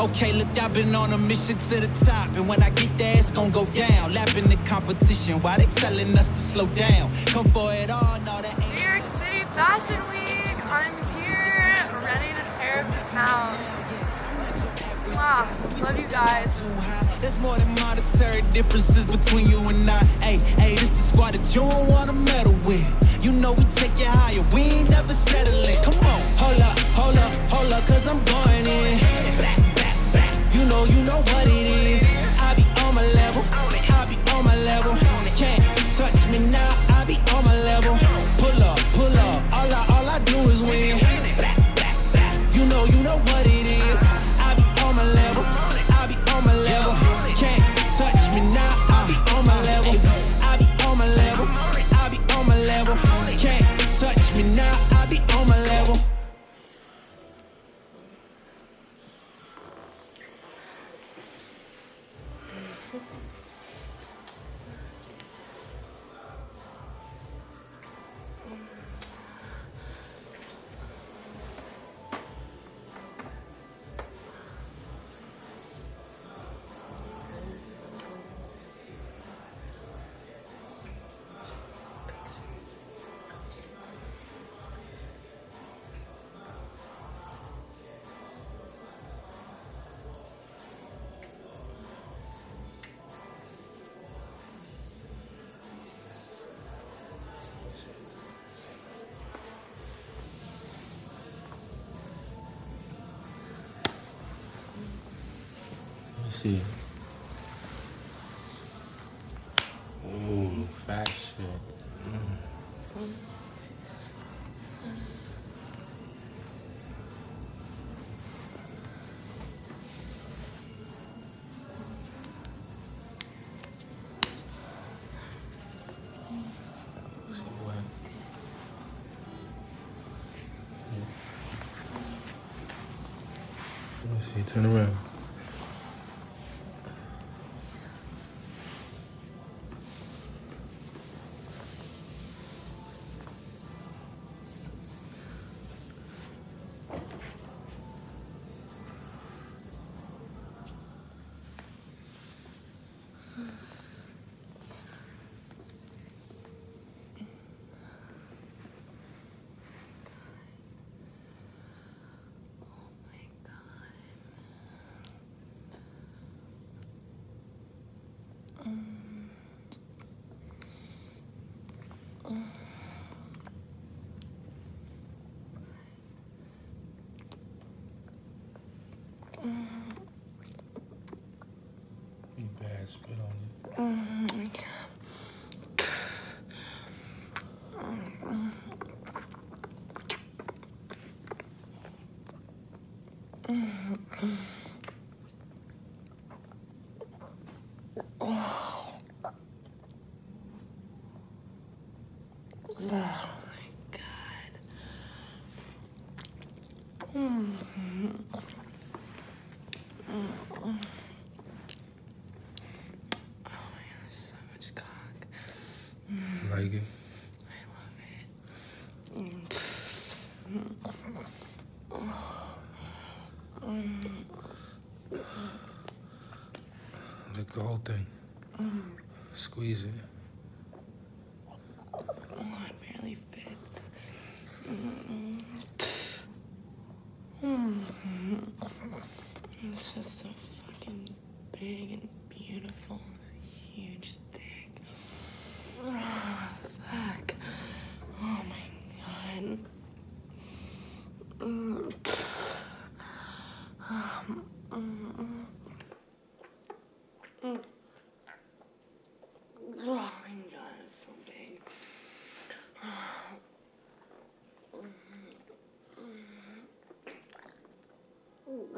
okay, look, I've been on a mission to the top. And when I get there, it's gonna go down. Lapping the competition why they telling us to slow down. Come for it all, no, that ain't. New York City Fashion Week. I'm here, ready to tear up the town. Wow, love you guys. There's more than monetary differences between you and I. Hey, hey, this the squad that you don't wanna meddle with. You know we take it higher, we ain't never settling. See. Ooh, fat shit. So. Let me see. Turn around. Bad. Spit on it. So much cock. Like it. Lick the whole thing. Squeeze it. Oh, it barely fits. It's just so fucking big and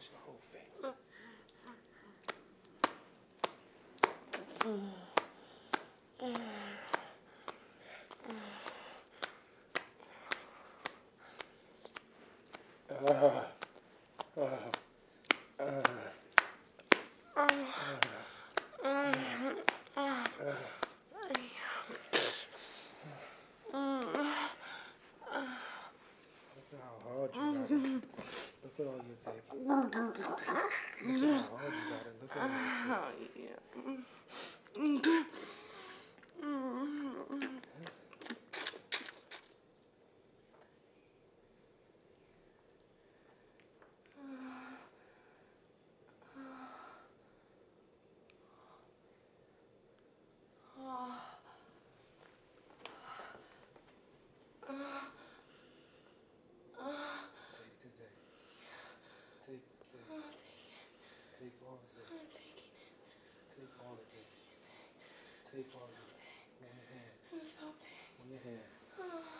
finish the whole thing. Uh. uh, uh. all of. I'm taking it. Take all of this. Take all. One hand. I'm so big. One hand. Oh.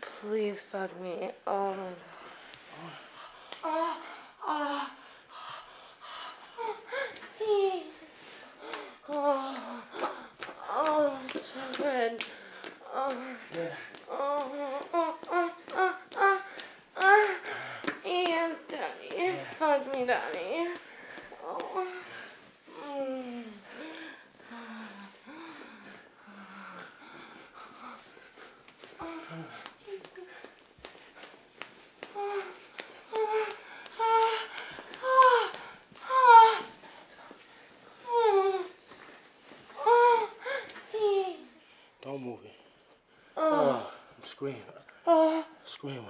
Please fuck me. Oh my god. Oh, oh, oh, oh, so good. Oh, yeah. oh, oh, oh, oh, oh, oh. Yes, daddy. Yeah. Fuck me, daddy. Scream. Uh, scream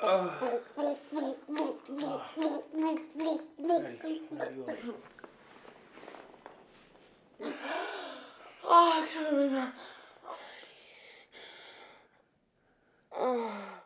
Uh. Oh, I can't remember. Oh.